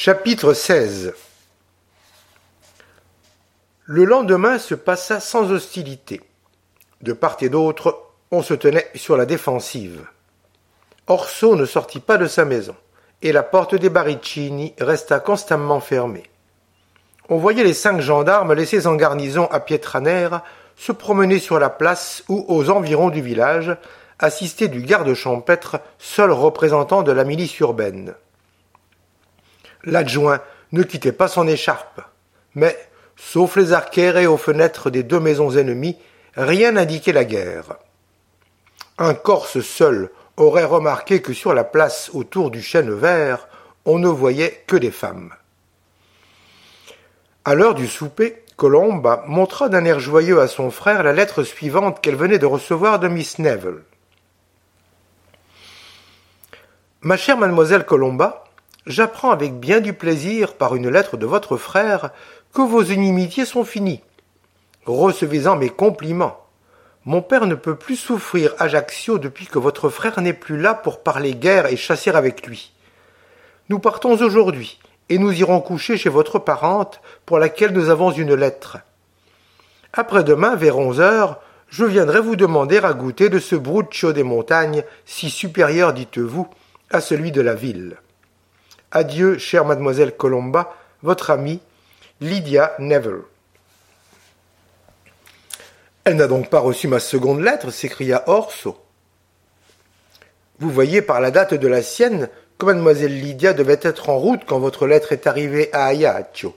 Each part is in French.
Chapitre 16 Le lendemain se passa sans hostilité. De part et d'autre, on se tenait sur la défensive. Orso ne sortit pas de sa maison, et la porte des Baricini resta constamment fermée. On voyait les cinq gendarmes laissés en garnison à Pietranera se promener sur la place ou aux environs du village, assistés du garde champêtre, seul représentant de la milice urbaine. L'adjoint ne quittait pas son écharpe, mais, sauf les arquères aux fenêtres des deux maisons ennemies, rien n'indiquait la guerre. Un Corse seul aurait remarqué que sur la place autour du chêne vert, on ne voyait que des femmes. À l'heure du souper, Colomba montra d'un air joyeux à son frère la lettre suivante qu'elle venait de recevoir de Miss Neville. Ma chère mademoiselle Colomba, j'apprends avec bien du plaisir par une lettre de votre frère que vos inimitiés sont finies. Recevez-en mes compliments. Mon père ne peut plus souffrir Ajaccio depuis que votre frère n'est plus là pour parler guerre et chasser avec lui. Nous partons aujourd'hui, et nous irons coucher chez votre parente, pour laquelle nous avons une lettre. Après-demain, vers onze heures, je viendrai vous demander à goûter de ce bruccio des montagnes, si supérieur, dites-vous, à celui de la ville. Adieu, chère mademoiselle Colomba, votre amie, Lydia Neville. Elle n'a donc pas reçu ma seconde lettre s'écria Orso. Vous voyez par la date de la sienne que mademoiselle Lydia devait être en route quand votre lettre est arrivée à Ajaccio.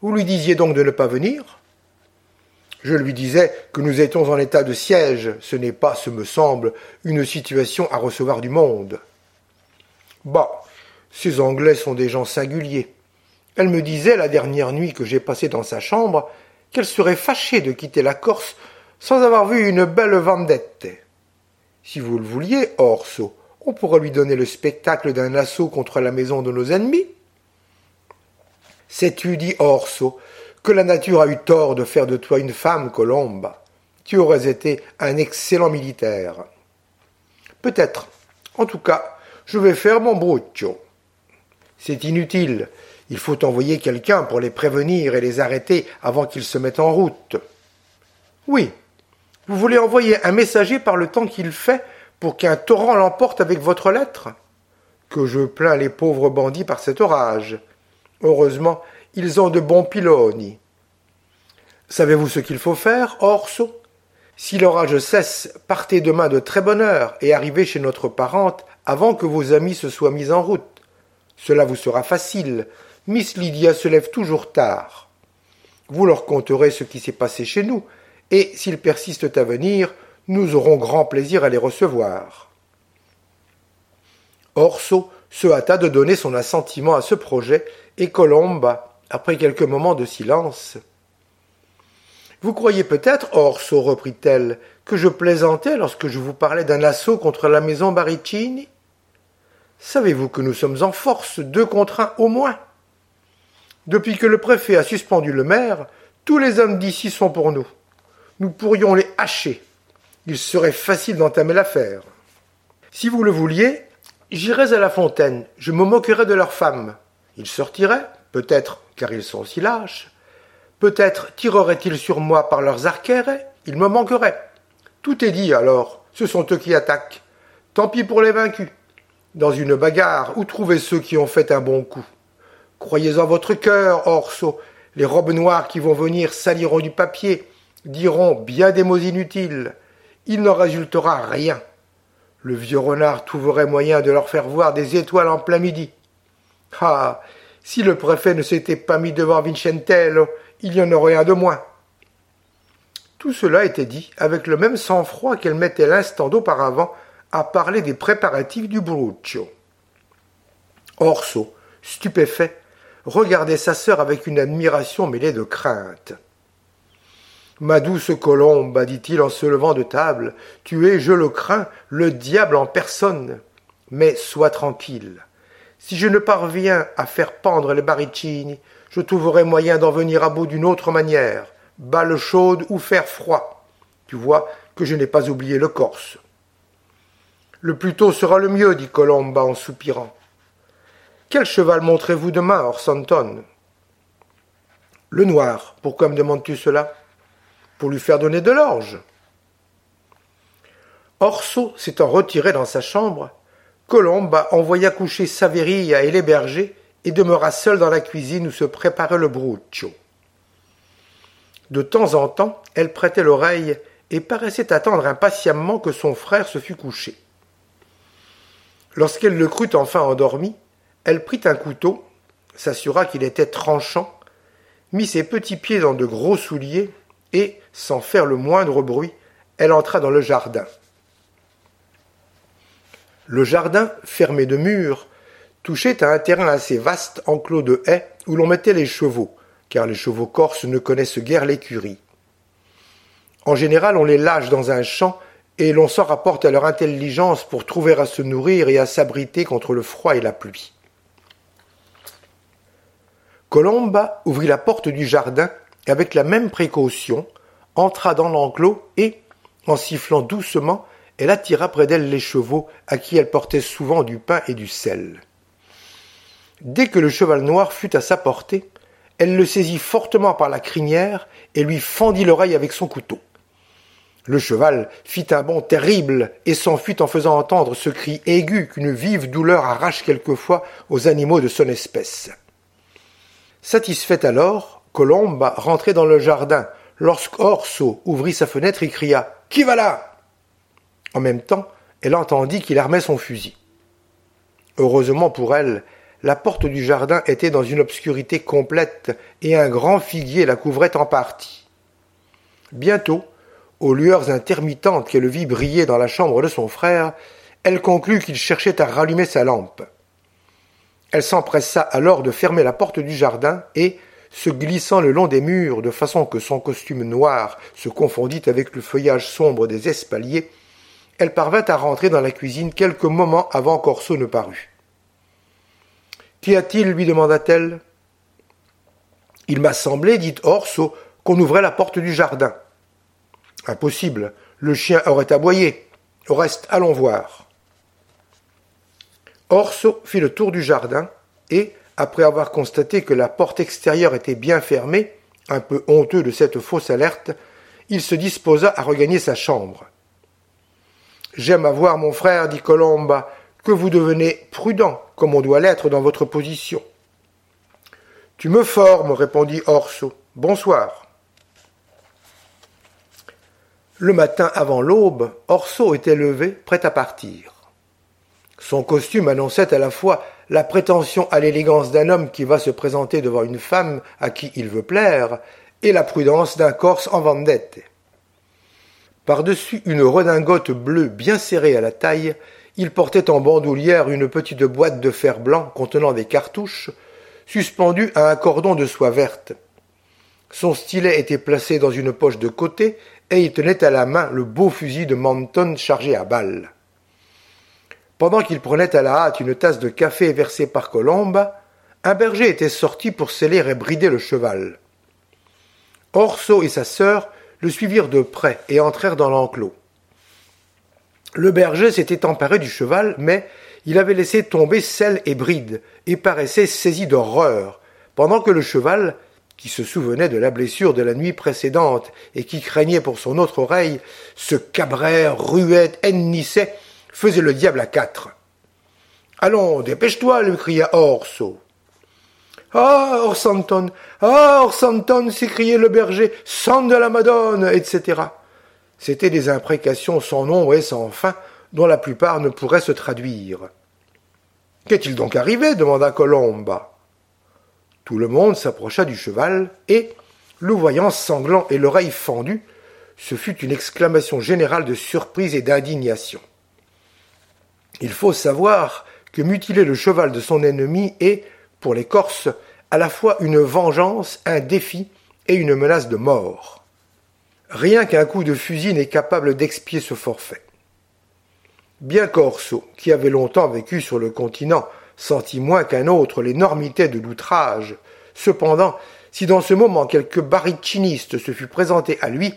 Vous lui disiez donc de ne pas venir? Je lui disais que nous étions en état de siège. Ce n'est pas, ce me semble, une situation à recevoir du monde. Bah, ces Anglais sont des gens singuliers. Elle me disait la dernière nuit que j'ai passée dans sa chambre qu'elle serait fâchée de quitter la Corse sans avoir vu une belle vendette. Si vous le vouliez, Orso, on pourrait lui donner le spectacle d'un assaut contre la maison de nos ennemis. Sais-tu, dit Orso, que la nature a eu tort de faire de toi une femme, Colombe? Tu aurais été un excellent militaire. Peut-être. En tout cas, je vais faire mon bruccio. C'est inutile. Il faut envoyer quelqu'un pour les prévenir et les arrêter avant qu'ils se mettent en route. Oui. Vous voulez envoyer un messager par le temps qu'il fait pour qu'un torrent l'emporte avec votre lettre? Que je plains les pauvres bandits par cet orage. Heureusement, ils ont de bons pylônes. Savez-vous ce qu'il faut faire, Orso? Si l'orage cesse, partez demain de très bonne heure et arrivez chez notre parente avant que vos amis se soient mis en route. Cela vous sera facile. Miss Lydia se lève toujours tard. Vous leur conterez ce qui s'est passé chez nous, et s'ils persistent à venir, nous aurons grand plaisir à les recevoir. Orso se hâta de donner son assentiment à ce projet, et Colomba, après quelques moments de silence. Vous croyez peut-être, Orso, reprit-elle, que je plaisantais lorsque je vous parlais d'un assaut contre la maison Baricini? Savez-vous que nous sommes en force, deux contre un au moins? Depuis que le préfet a suspendu le maire, tous les hommes d'ici sont pour nous. Nous pourrions les hacher. Il serait facile d'entamer l'affaire. Si vous le vouliez, j'irais à la fontaine, je me moquerais de leurs femmes. Ils sortiraient, peut-être car ils sont si lâches. Peut-être tireraient-ils sur moi par leurs arquères, ils me manqueraient. Tout est dit alors, ce sont eux qui attaquent. Tant pis pour les vaincus. Dans une bagarre, où trouver ceux qui ont fait un bon coup? Croyez en votre cœur, Orso. Les robes noires qui vont venir saliront du papier, diront bien des mots inutiles. Il n'en résultera rien. Le vieux renard trouverait moyen de leur faire voir des étoiles en plein midi. Ah. Si le préfet ne s'était pas mis devant Vincentello, il y en aurait un de moins. Tout cela était dit avec le même sang-froid qu'elle mettait l'instant d'auparavant à parler des préparatifs du Bruccio. Orso, stupéfait, regardait sa sœur avec une admiration mêlée de crainte. Ma douce colombe, dit-il en se levant de table, tu es, je le crains, le diable en personne. Mais sois tranquille. Si je ne parviens à faire pendre les baricini, je trouverai moyen d'en venir à bout d'une autre manière, balle chaude ou fer froid. Tu vois que je n'ai pas oublié le Corse. Le plus tôt sera le mieux, dit Colomba en soupirant. Quel cheval montrez-vous demain, Orsanton Le noir. Pourquoi me demandes-tu cela? Pour lui faire donner de l'orge. Orso s'étant retiré dans sa chambre, Colomba envoya coucher Saveria et les bergers et demeura seul dans la cuisine où se préparait le bruccio. De temps en temps, elle prêtait l'oreille et paraissait attendre impatiemment que son frère se fût couché. Lorsqu'elle le crut enfin endormi, elle prit un couteau, s'assura qu'il était tranchant, mit ses petits pieds dans de gros souliers, et, sans faire le moindre bruit, elle entra dans le jardin. Le jardin, fermé de murs, touchait à un terrain assez vaste enclos de haies où l'on mettait les chevaux, car les chevaux corses ne connaissent guère l'écurie. En général, on les lâche dans un champ et l'on s'en rapporte à leur intelligence pour trouver à se nourrir et à s'abriter contre le froid et la pluie. Colomba ouvrit la porte du jardin avec la même précaution, entra dans l'enclos et, en sifflant doucement, elle attira près d'elle les chevaux à qui elle portait souvent du pain et du sel. Dès que le cheval noir fut à sa portée, elle le saisit fortement par la crinière et lui fendit l'oreille avec son couteau. Le cheval fit un bond terrible et s'enfuit en faisant entendre ce cri aigu qu'une vive douleur arrache quelquefois aux animaux de son espèce. Satisfaite alors, Colombe rentrait dans le jardin, lorsqu'Orso ouvrit sa fenêtre et cria Qui va là? En même temps, elle entendit qu'il armait son fusil. Heureusement pour elle, la porte du jardin était dans une obscurité complète et un grand figuier la couvrait en partie. Bientôt, aux lueurs intermittentes qu'elle vit briller dans la chambre de son frère, elle conclut qu'il cherchait à rallumer sa lampe. Elle s'empressa alors de fermer la porte du jardin et, se glissant le long des murs de façon que son costume noir se confondit avec le feuillage sombre des espaliers, elle parvint à rentrer dans la cuisine quelques moments avant qu'Orso ne parût. Qu'y a-t-il? lui demanda-t-elle. Il m'a semblé, dit Orso, qu'on ouvrait la porte du jardin. Impossible, le chien aurait aboyé. Au reste, allons voir. Orso fit le tour du jardin et, après avoir constaté que la porte extérieure était bien fermée, un peu honteux de cette fausse alerte, il se disposa à regagner sa chambre. J'aime à voir, mon frère, dit Colomba, que vous devenez prudent, comme on doit l'être dans votre position. Tu me formes, répondit Orso. Bonsoir. Le matin avant l'aube, Orso était levé, prêt à partir. Son costume annonçait à la fois la prétention à l'élégance d'un homme qui va se présenter devant une femme à qui il veut plaire, et la prudence d'un Corse en vendette. Par-dessus une redingote bleue bien serrée à la taille, il portait en bandoulière une petite boîte de fer blanc contenant des cartouches, suspendue à un cordon de soie verte. Son stylet était placé dans une poche de côté, et il tenait à la main le beau fusil de Manton chargé à balles. Pendant qu'il prenait à la hâte une tasse de café versée par Colombe, un berger était sorti pour sceller et brider le cheval. Orso et sa sœur le suivirent de près et entrèrent dans l'enclos. Le berger s'était emparé du cheval, mais il avait laissé tomber selle et bride, et paraissait saisi d'horreur, pendant que le cheval, qui se souvenait de la blessure de la nuit précédente et qui craignait pour son autre oreille, se cabrait, ruait, hennissait faisait le diable à quatre. Allons, dépêche-toi, lui cria Orso. Ah, Orsanton, ah, Orsanton, s'écriait le berger, sang de la Madone, etc. C'étaient des imprécations sans nombre et sans fin, dont la plupart ne pourraient se traduire. Qu'est-il donc arrivé? demanda Colomba. Tout le monde s'approcha du cheval, et, le voyant sanglant et l'oreille fendue, ce fut une exclamation générale de surprise et d'indignation. Il faut savoir que mutiler le cheval de son ennemi est, pour les Corses, à la fois une vengeance, un défi et une menace de mort. Rien qu'un coup de fusil n'est capable d'expier ce forfait. Bien qu'Orso, qui avait longtemps vécu sur le continent, sentit moins qu'un autre l'énormité de l'outrage. Cependant, si dans ce moment quelque barichiniste se fût présenté à lui,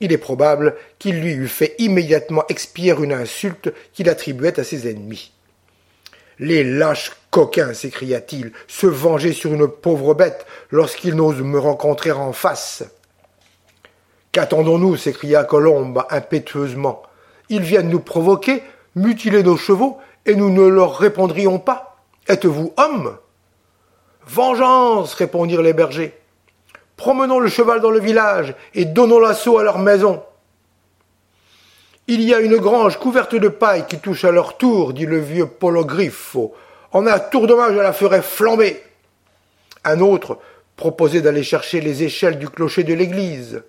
il est probable qu'il lui eût fait immédiatement expier une insulte qu'il attribuait à ses ennemis. Les lâches coquins, s'écria-t-il, se venger sur une pauvre bête lorsqu'ils n'osent me rencontrer en face. Qu'attendons-nous? s'écria Colombe impétueusement. Ils viennent nous provoquer, mutiler nos chevaux, et nous ne leur répondrions pas. Êtes-vous homme? Vengeance répondirent les bergers. Promenons le cheval dans le village et donnons l'assaut à leur maison. Il y a une grange couverte de paille qui touche à leur tour, dit le vieux Pologriffo. En un tour d'hommage, elle la ferait flamber. Un autre proposait d'aller chercher les échelles du clocher de l'église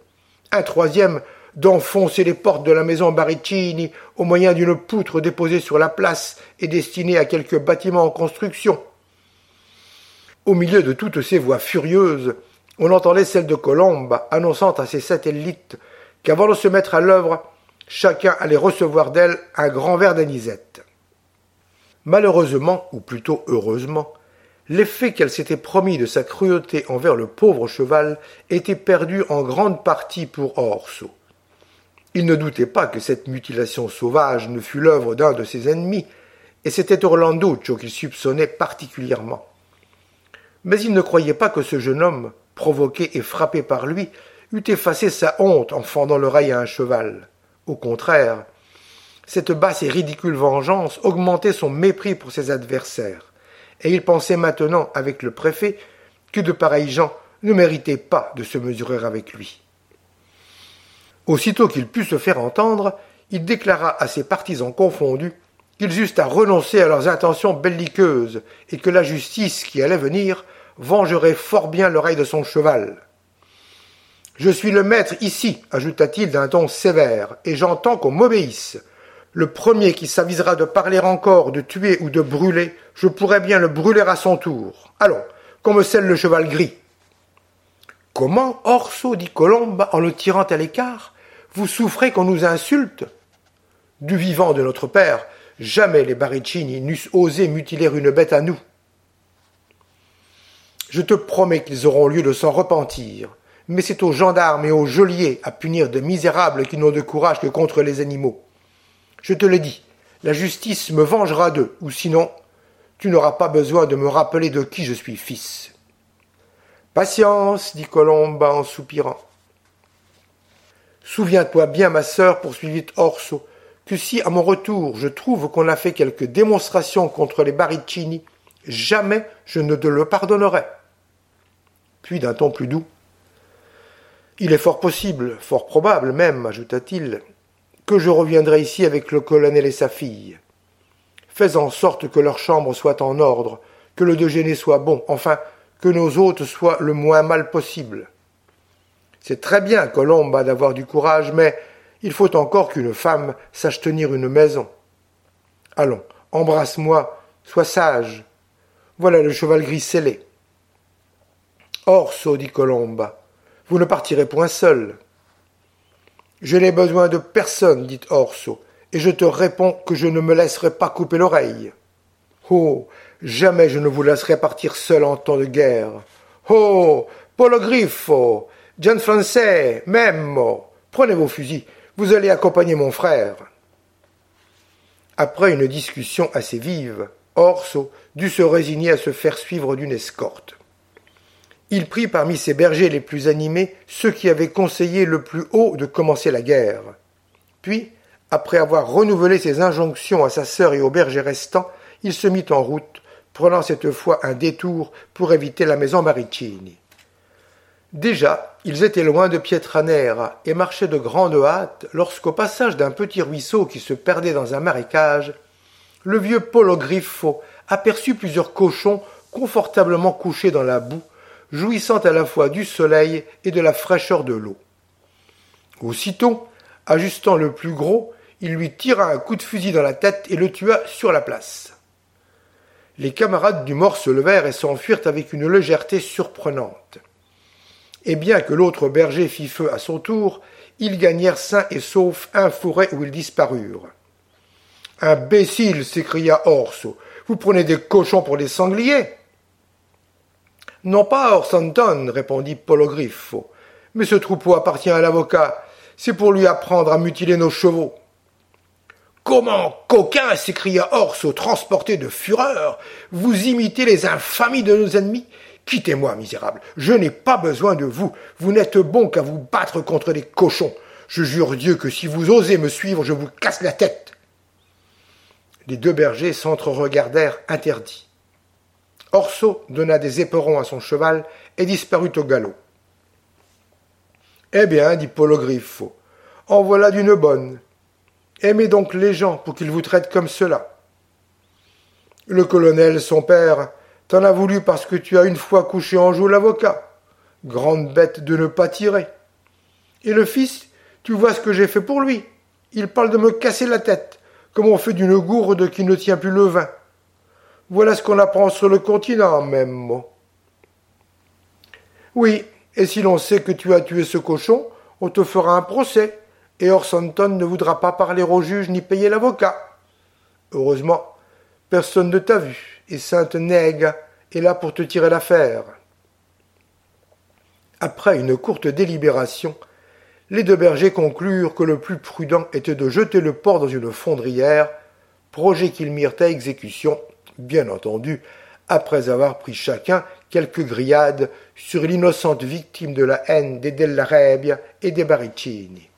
un troisième d'enfoncer les portes de la maison Baricini au moyen d'une poutre déposée sur la place et destinée à quelque bâtiment en construction. Au milieu de toutes ces voix furieuses, on entendait celle de Colombe annonçant à ses satellites qu'avant de se mettre à l'œuvre, chacun allait recevoir d'elle un grand verre d'anisette. Malheureusement, ou plutôt heureusement, L'effet qu'elle s'était promis de sa cruauté envers le pauvre cheval était perdu en grande partie pour Orso. Il ne doutait pas que cette mutilation sauvage ne fût l'œuvre d'un de ses ennemis, et c'était Orlanduccio qu'il soupçonnait particulièrement. Mais il ne croyait pas que ce jeune homme, provoqué et frappé par lui, eût effacé sa honte en fendant l'oreille à un cheval. Au contraire, cette basse et ridicule vengeance augmentait son mépris pour ses adversaires et il pensait maintenant avec le préfet que de pareils gens ne méritaient pas de se mesurer avec lui. Aussitôt qu'il put se faire entendre, il déclara à ses partisans confondus qu'ils eussent à renoncer à leurs intentions belliqueuses et que la justice qui allait venir vengerait fort bien l'oreille de son cheval. Je suis le maître ici, ajouta-t-il d'un ton sévère, et j'entends qu'on m'obéisse. Le premier qui s'avisera de parler encore, de tuer ou de brûler, je pourrais bien le brûler à son tour. Allons, qu'on me scelle le cheval gris. Comment, Orso, dit Colombe en le tirant à l'écart, vous souffrez qu'on nous insulte Du vivant de notre père, jamais les Baricini n'eussent osé mutiler une bête à nous. Je te promets qu'ils auront lieu de s'en repentir, mais c'est aux gendarmes et aux geôliers à punir de misérables qui n'ont de courage que contre les animaux. Je te le dis, la justice me vengera d'eux, ou sinon, tu n'auras pas besoin de me rappeler de qui je suis fils. Patience, dit Colomba en soupirant. Souviens-toi bien, ma sœur, poursuivit Orso, que si à mon retour je trouve qu'on a fait quelque démonstration contre les Baricini, jamais je ne te le pardonnerai. Puis d'un ton plus doux. Il est fort possible, fort probable même, ajouta-t-il, que je reviendrai ici avec le colonel et sa fille. Fais en sorte que leur chambre soit en ordre, que le déjeuner soit bon, enfin, que nos hôtes soient le moins mal possible. C'est très bien, Colomba, d'avoir du courage, mais il faut encore qu'une femme sache tenir une maison. Allons, embrasse-moi, sois sage. Voilà le cheval gris scellé. Orso, dit Colomba, vous ne partirez point seul. Je n'ai besoin de personne, dit Orso, et je te réponds que je ne me laisserai pas couper l'oreille. Oh. Jamais je ne vous laisserai partir seul en temps de guerre. Oh. Polo. Français. Memmo. Prenez vos fusils. Vous allez accompagner mon frère. Après une discussion assez vive, Orso dut se résigner à se faire suivre d'une escorte. Il prit parmi ses bergers les plus animés ceux qui avaient conseillé le plus haut de commencer la guerre. Puis, après avoir renouvelé ses injonctions à sa sœur et aux bergers restants, il se mit en route, prenant cette fois un détour pour éviter la maison Maricini. Déjà, ils étaient loin de Pietranera et marchaient de grande hâte lorsqu'au passage d'un petit ruisseau qui se perdait dans un marécage, le vieux Polo Griffo aperçut plusieurs cochons confortablement couchés dans la boue jouissant à la fois du soleil et de la fraîcheur de l'eau. Aussitôt, ajustant le plus gros, il lui tira un coup de fusil dans la tête et le tua sur la place. Les camarades du mort se levèrent et s'enfuirent avec une légèreté surprenante. Et bien que l'autre berger fit feu à son tour, ils gagnèrent sains et saufs un forêt où ils disparurent. Imbécile s'écria Orso, vous prenez des cochons pour des sangliers non pas Orsanton, répondit Pologriffo, mais ce troupeau appartient à l'avocat. C'est pour lui apprendre à mutiler nos chevaux. Comment, coquin s'écria Orso, transporté de fureur, vous imitez les infamies de nos ennemis Quittez-moi, misérable, je n'ai pas besoin de vous, vous n'êtes bon qu'à vous battre contre des cochons. Je jure Dieu que si vous osez me suivre, je vous casse la tête. Les deux bergers s'entre-regardèrent interdits. Orso donna des éperons à son cheval et disparut au galop. Eh bien, dit Griffo, en voilà d'une bonne. Aimez donc les gens pour qu'ils vous traitent comme cela. Le colonel, son père, t'en a voulu parce que tu as une fois couché en joue l'avocat. Grande bête de ne pas tirer. Et le fils, tu vois ce que j'ai fait pour lui. Il parle de me casser la tête, comme on fait d'une gourde qui ne tient plus le vin. Voilà ce qu'on apprend sur le continent, même. Oui, et si l'on sait que tu as tué ce cochon, on te fera un procès, et Orsanton ne voudra pas parler au juge ni payer l'avocat. Heureusement, personne ne t'a vu, et Sainte Nègre est là pour te tirer l'affaire. Après une courte délibération, les deux bergers conclurent que le plus prudent était de jeter le porc dans une fondrière, projet qu'ils mirent à exécution, bien entendu, après avoir pris chacun quelques grillades sur l'innocente victime de la haine des Della Rebia et des Baricini.